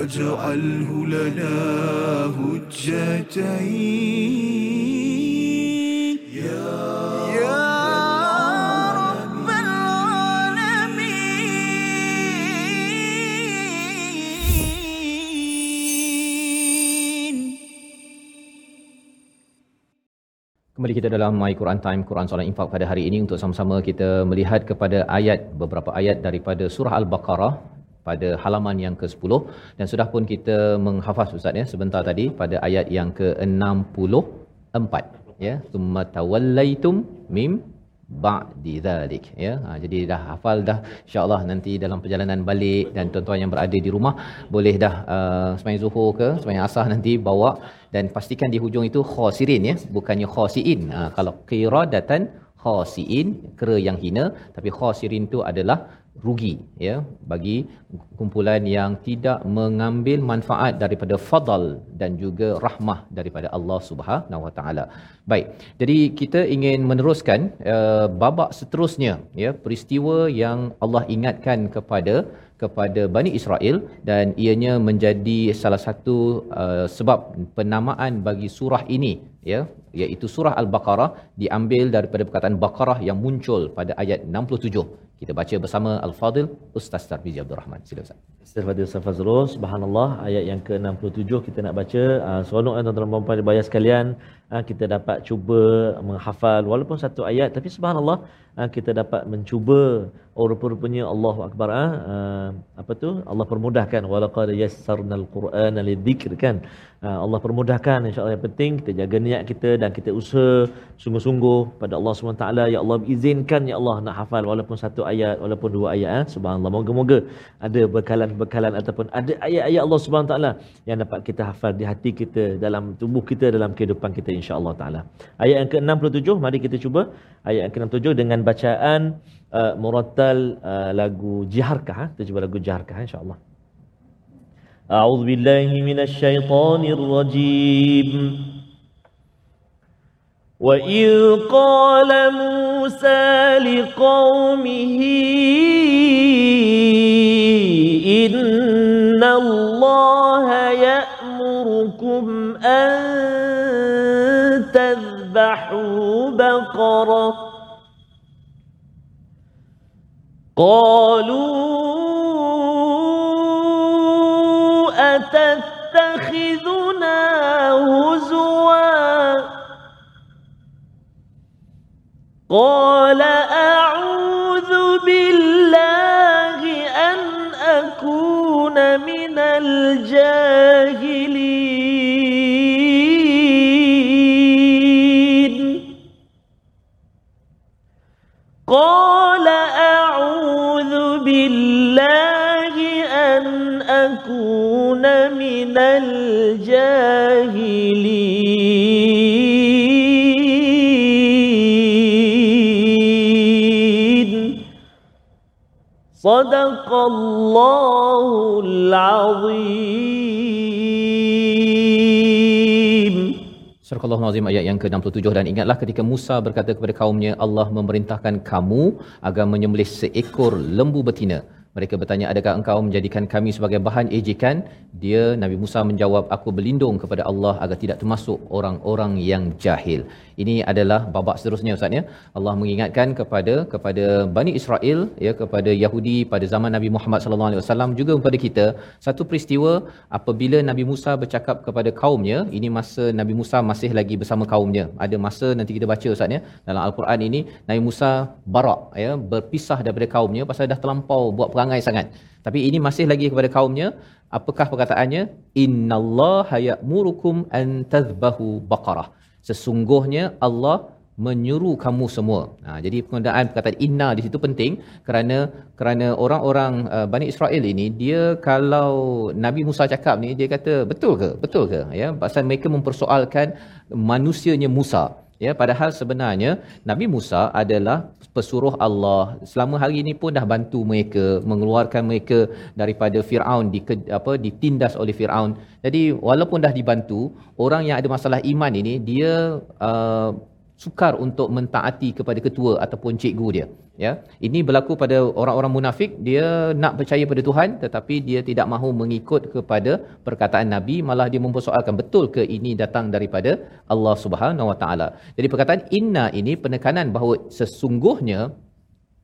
واجعله لنا هجتين يا يا رب العالمين Kembali kita dalam My Quran Time, Quran Solat Infak pada hari ini untuk sama-sama kita melihat kepada ayat, beberapa ayat daripada surah Al-Baqarah pada halaman yang ke-10 dan sudah pun kita menghafaz Ustaz ya sebentar tadi pada ayat yang ke-64 ya summa tawallaitum mim ba'di dzalik ya ha, jadi dah hafal dah. Insyaallah nanti dalam perjalanan balik dan tuan-tuan yang berada di rumah boleh dah uh, sembahyang zuhur ke sembahyang asar nanti bawa. Dan pastikan di hujung itu khasirin ya bukannya khasiin. Ha, kalau qiradatan khasiin kera yang hina. Tapi khasirin itu adalah rugi ya bagi kumpulan yang tidak mengambil manfaat daripada fadal dan juga rahmah daripada Allah Subhanahu Wa Taala. Baik. Jadi kita ingin meneruskan uh, babak seterusnya ya peristiwa yang Allah ingatkan kepada kepada Bani Israel dan ianya menjadi salah satu uh, sebab penamaan bagi surah ini ya iaitu surah Al-Baqarah diambil daripada perkataan Baqarah yang muncul pada ayat 67 kita baca bersama Al-Fadil Ustaz Tarmizi Abdul Rahman. Sila Ustaz. Ustaz Fadil Ustaz Fazrul, subhanallah ayat yang ke-67 kita nak baca. Uh, seronok kan tuan-tuan dan puan dibayar sekalian. Uh, kita dapat cuba menghafal walaupun satu ayat tapi subhanallah kita dapat mencuba rupa-rupanya Allahu Akbar uh, uh, apa tu? Allah permudahkan. Walaqad yassarnal qur'ana lidzikr kan? Uh, Allah permudahkan insyaallah. Yang penting kita jaga niat kita dan kita usaha sungguh-sungguh pada Allah SWT ya Allah izinkan ya Allah nak hafal walaupun satu ayat walaupun dua ayat eh. subhanallah moga-moga ada bekalan-bekalan ataupun ada ayat-ayat Allah SWT yang dapat kita hafal di hati kita dalam tubuh kita dalam kehidupan kita insya-Allah taala. Ayat yang ke-67 mari kita cuba. Ayat yang ke-67 dengan bacaan uh, murattal uh, lagu Jiharkah ha? kita cuba lagu Jiharkah insya-Allah أعوذ بالله من الشيطان الرجيم وإذ قال موسى لقومه إن الله يأمركم أن تذبحوا بقرة قالوا أتتخذنا هزوا؟ قال أعوذ بالله أن أكون الجاهلين. قال أكون من الجاهلين صدق الله العظيم Surah Al-Azim ayat yang ke-67 dan ingatlah ketika Musa berkata kepada kaumnya Allah memerintahkan kamu agar menyembelih seekor lembu betina. Mereka bertanya, adakah engkau menjadikan kami sebagai bahan ejekan? Dia, Nabi Musa menjawab, aku berlindung kepada Allah agar tidak termasuk orang-orang yang jahil. Ini adalah babak seterusnya Ustaz ya. Allah mengingatkan kepada kepada Bani Israel ya kepada Yahudi pada zaman Nabi Muhammad wasallam juga kepada kita satu peristiwa apabila Nabi Musa bercakap kepada kaumnya ini masa Nabi Musa masih lagi bersama kaumnya. Ada masa nanti kita baca Ustaz ya dalam Al-Quran ini Nabi Musa barak ya berpisah daripada kaumnya pasal dah terlampau buat perangai sangat. Tapi ini masih lagi kepada kaumnya apakah perkataannya innallaha ya'murukum an tadhbahu baqarah sesungguhnya Allah menyuruh kamu semua. Ha, jadi penggunaan perkataan inna di situ penting kerana kerana orang-orang uh, Bani Israel ini dia kalau Nabi Musa cakap ni dia kata betul ke? Betul ke? Ya, pasal mereka mempersoalkan manusianya Musa. Ya, padahal sebenarnya Nabi Musa adalah pesuruh Allah. Selama hari ini pun dah bantu mereka mengeluarkan mereka daripada Firaun di apa ditindas oleh Firaun. Jadi walaupun dah dibantu, orang yang ada masalah iman ini dia uh, sukar untuk mentaati kepada ketua ataupun cikgu dia ya. Ini berlaku pada orang-orang munafik. Dia nak percaya pada Tuhan tetapi dia tidak mahu mengikut kepada perkataan nabi. Malah dia mempersoalkan betul ke ini datang daripada Allah Subhanahu Wa Taala? Jadi perkataan inna ini penekanan bahawa sesungguhnya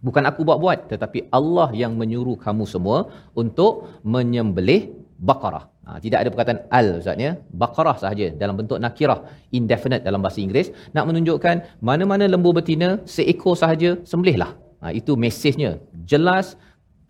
bukan aku buat-buat tetapi Allah yang menyuruh kamu semua untuk menyembelih baqarah Ha, tidak ada perkataan al Ustaz ya. Baqarah sahaja dalam bentuk nakirah indefinite dalam bahasa Inggeris nak menunjukkan mana-mana lembu betina seekor sahaja sembelihlah. Ha, itu mesejnya. Jelas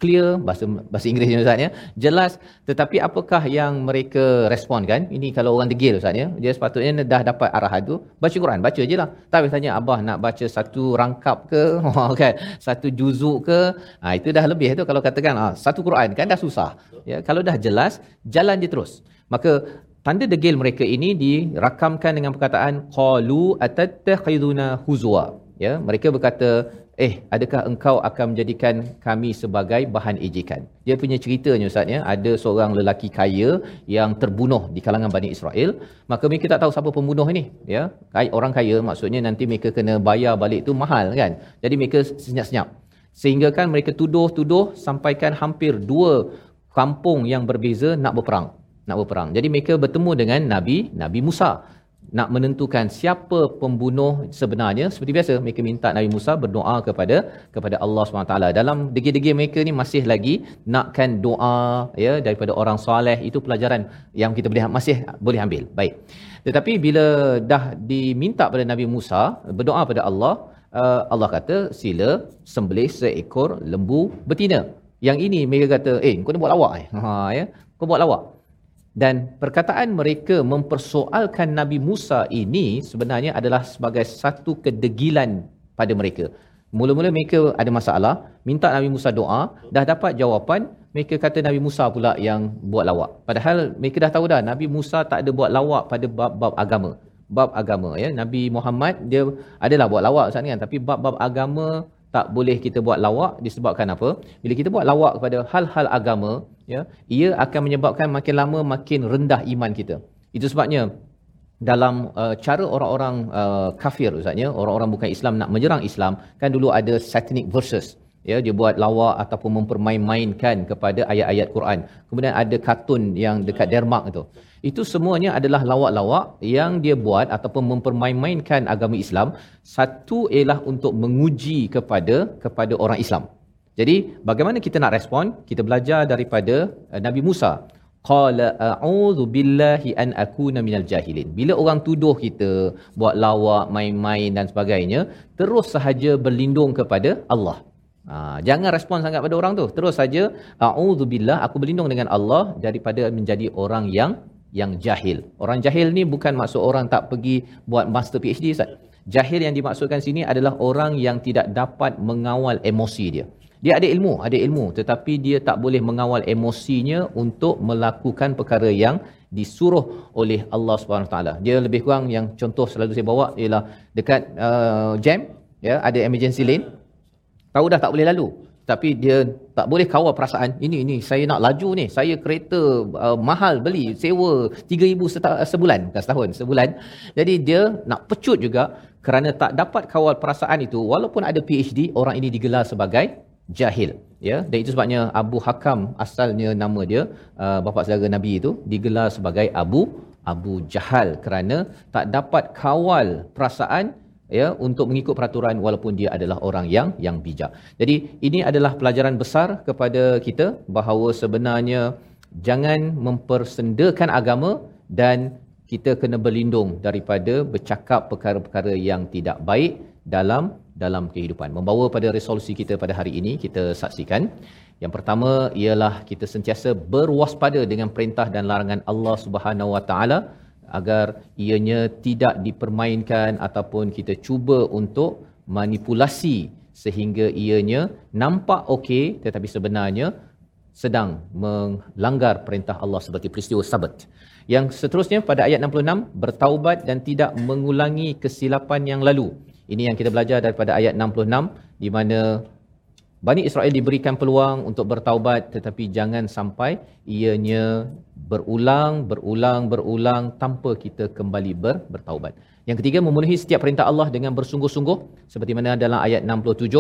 clear bahasa bahasa Inggerisnya Ustaz ya. Jelas tetapi apakah yang mereka respon kan? Ini kalau orang degil Ustaz ya. Dia sepatutnya dah dapat arahan tu baca Quran, baca je lah. Tapi tanya abah nak baca satu rangkap ke? kan? Satu juzuk ke? Ha, itu dah lebih tu kalau katakan ha, satu Quran kan dah susah. Ya, kalau dah jelas jalan je terus. Maka tanda degil mereka ini dirakamkan dengan perkataan qalu atattakhiduna huzwa. Ya, mereka berkata Eh, adakah engkau akan menjadikan kami sebagai bahan ejekan? Dia punya ceritanya Ustaz ya, ada seorang lelaki kaya yang terbunuh di kalangan Bani Israel, maka mereka tak tahu siapa pembunuh ini, ya. Orang kaya maksudnya nanti mereka kena bayar balik tu mahal kan. Jadi mereka senyap-senyap. Sehingga kan mereka tuduh-tuduh sampaikan hampir dua kampung yang berbeza nak berperang. Nak berperang. Jadi mereka bertemu dengan Nabi, Nabi Musa nak menentukan siapa pembunuh sebenarnya. Seperti biasa mereka minta Nabi Musa berdoa kepada kepada Allah SWT dalam degil-degil mereka ni masih lagi nakkan doa ya daripada orang soleh itu pelajaran yang kita boleh masih boleh ambil. Baik. Tetapi bila dah diminta pada Nabi Musa berdoa pada Allah uh, Allah kata sila sembelih seekor lembu betina. Yang ini mereka kata eh kau ni buat lawak eh. Ha ya. Kau buat lawak dan perkataan mereka mempersoalkan Nabi Musa ini sebenarnya adalah sebagai satu kedegilan pada mereka. Mula-mula mereka ada masalah, minta Nabi Musa doa, dah dapat jawapan, mereka kata Nabi Musa pula yang buat lawak. Padahal mereka dah tahu dah Nabi Musa tak ada buat lawak pada bab-bab agama. Bab agama ya. Nabi Muhammad dia adalah buat lawak Ustaz kan, tapi bab-bab agama tak boleh kita buat lawak disebabkan apa? Bila kita buat lawak kepada hal-hal agama, ya, ia akan menyebabkan makin lama makin rendah iman kita. Itu sebabnya dalam uh, cara orang-orang uh, kafir ustaznya, orang-orang bukan Islam nak menyerang Islam, kan dulu ada satanic verses. Ya, dia buat lawak ataupun mempermain-mainkan kepada ayat-ayat Quran. Kemudian ada kartun yang dekat Denmark itu. Itu semuanya adalah lawak-lawak yang dia buat ataupun mempermain-mainkan agama Islam. Satu ialah untuk menguji kepada kepada orang Islam. Jadi bagaimana kita nak respon? Kita belajar daripada uh, Nabi Musa. Qala a'udzu billahi an akuna minal jahilin. Bila orang tuduh kita buat lawak, main-main dan sebagainya, terus sahaja berlindung kepada Allah. Ha, jangan respon sangat pada orang tu. Terus saja a'udzubillah aku berlindung dengan Allah daripada menjadi orang yang yang jahil. Orang jahil ni bukan maksud orang tak pergi buat master PhD Ustaz. Jahil yang dimaksudkan sini adalah orang yang tidak dapat mengawal emosi dia. Dia ada ilmu, ada ilmu tetapi dia tak boleh mengawal emosinya untuk melakukan perkara yang disuruh oleh Allah Subhanahu taala. Dia lebih kurang yang contoh selalu saya bawa ialah dekat uh, jam ya ada emergency lane. Tahu dah tak boleh lalu. Tapi dia tak boleh kawal perasaan ini ini saya nak laju ni. Saya kereta uh, mahal beli sewa 3000 seta- sebulan bukan setahun sebulan. Jadi dia nak pecut juga kerana tak dapat kawal perasaan itu walaupun ada PhD orang ini digelar sebagai jahil. Ya dan itu sebabnya Abu Hakam asalnya nama dia uh, bapa saudara Nabi itu digelar sebagai Abu Abu Jahal kerana tak dapat kawal perasaan ya untuk mengikut peraturan walaupun dia adalah orang yang yang bijak. Jadi ini adalah pelajaran besar kepada kita bahawa sebenarnya jangan mempersendakan agama dan kita kena berlindung daripada bercakap perkara-perkara yang tidak baik dalam dalam kehidupan. Membawa pada resolusi kita pada hari ini kita saksikan yang pertama ialah kita sentiasa berwaspada dengan perintah dan larangan Allah Subhanahu Wa Taala agar ianya tidak dipermainkan ataupun kita cuba untuk manipulasi sehingga ianya nampak okey tetapi sebenarnya sedang melanggar perintah Allah seperti peristiwa Sabat. Yang seterusnya pada ayat 66 bertaubat dan tidak mengulangi kesilapan yang lalu. Ini yang kita belajar daripada ayat 66 di mana Bani Israel diberikan peluang untuk bertaubat tetapi jangan sampai ianya berulang, berulang, berulang tanpa kita kembali ber, bertaubat. Yang ketiga, memenuhi setiap perintah Allah dengan bersungguh-sungguh seperti mana dalam ayat 67.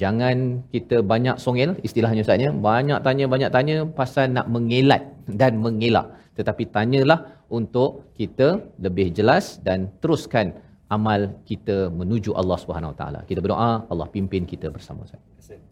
Jangan kita banyak songel, istilahnya Ustaznya, banyak tanya, banyak tanya pasal nak mengelat dan mengelak. Tetapi tanyalah untuk kita lebih jelas dan teruskan amal kita menuju Allah Subhanahu Wa Taala. Kita berdoa Allah pimpin kita bersama Ustaz.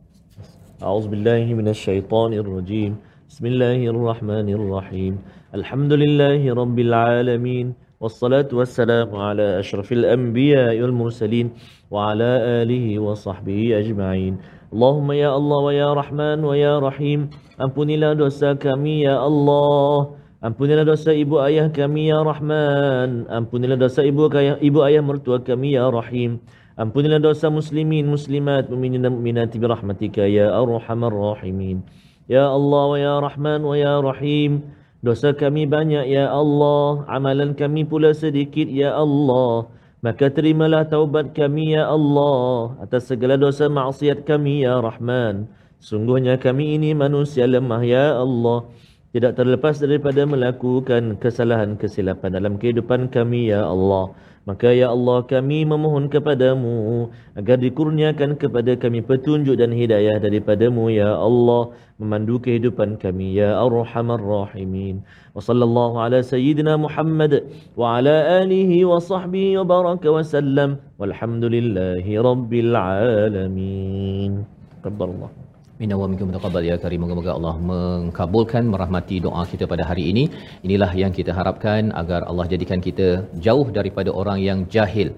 أعوذ بالله من الشيطان الرجيم بسم الله الرحمن الرحيم الحمد لله رب العالمين والصلاة والسلام على أشرف الأنبياء والمرسلين وعلى آله وصحبه أجمعين اللهم يا الله ويا رحمن ويا رحيم Ampunilah dosa kami ya Allah Ampunilah dosa ibu ayah kami ya Rahman Ampunilah dosa ibu ayah, ibu ayah mertua kami ya Rahim Ampunilah dosa muslimin, muslimat, muminin dan muminati birahmatika ya arhamar rahimin. Ya Allah wa ya Rahman wa ya Rahim. Dosa kami banyak ya Allah, amalan kami pula sedikit ya Allah. Maka terimalah taubat kami ya Allah atas segala dosa maksiat kami ya Rahman. Sungguhnya kami ini manusia lemah ya Allah. Tidak terlepas daripada melakukan kesalahan kesilapan dalam kehidupan kami ya Allah. Maka ya Allah kami memohon kepadamu agar dikurniakan kepada kami petunjuk dan hidayah daripadamu ya Allah memandu kehidupan kami ya Arhamar Rahimin. Wa sallallahu ala sayyidina Muhammad wa ala alihi wa sahbihi wa baraka wa sallam walhamdulillahi rabbil alamin. Kabbarallah. Minna wa minkum taqabbal ya karim. Moga-moga Allah mengkabulkan merahmati doa kita pada hari ini. Inilah yang kita harapkan agar Allah jadikan kita jauh daripada orang yang jahil.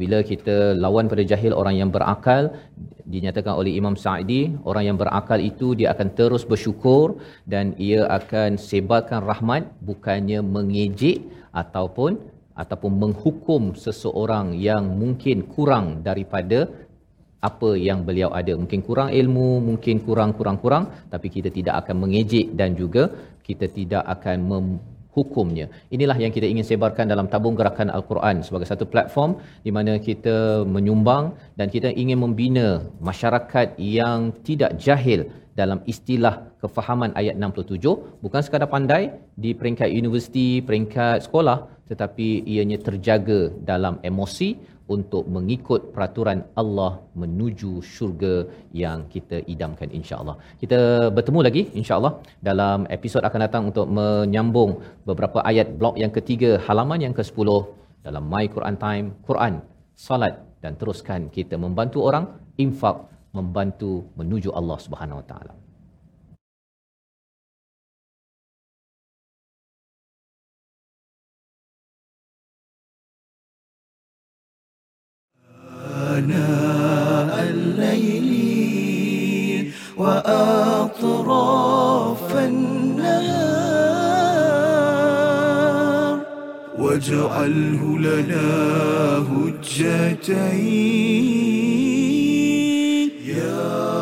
Bila kita lawan pada jahil orang yang berakal dinyatakan oleh Imam Sa'idi, orang yang berakal itu dia akan terus bersyukur dan ia akan sebarkan rahmat bukannya mengejek ataupun ataupun menghukum seseorang yang mungkin kurang daripada apa yang beliau ada. Mungkin kurang ilmu mungkin kurang kurang kurang tapi kita tidak akan mengejek dan juga kita tidak akan menghukumnya. Inilah yang kita ingin sebarkan dalam tabung gerakan al-Quran sebagai satu platform di mana kita menyumbang dan kita ingin membina masyarakat yang tidak jahil dalam istilah kefahaman ayat 67 bukan sekadar pandai di peringkat universiti peringkat sekolah tetapi ianya terjaga dalam emosi untuk mengikut peraturan Allah menuju syurga yang kita idamkan insya-Allah. Kita bertemu lagi insya-Allah dalam episod akan datang untuk menyambung beberapa ayat blok yang ketiga halaman yang ke-10 dalam My Quran Time Quran salat dan teruskan kita membantu orang infak membantu menuju Allah Subhanahu Wa Taala. وأناء الليل وأطراف النهار. واجعله لنا هجتين. يا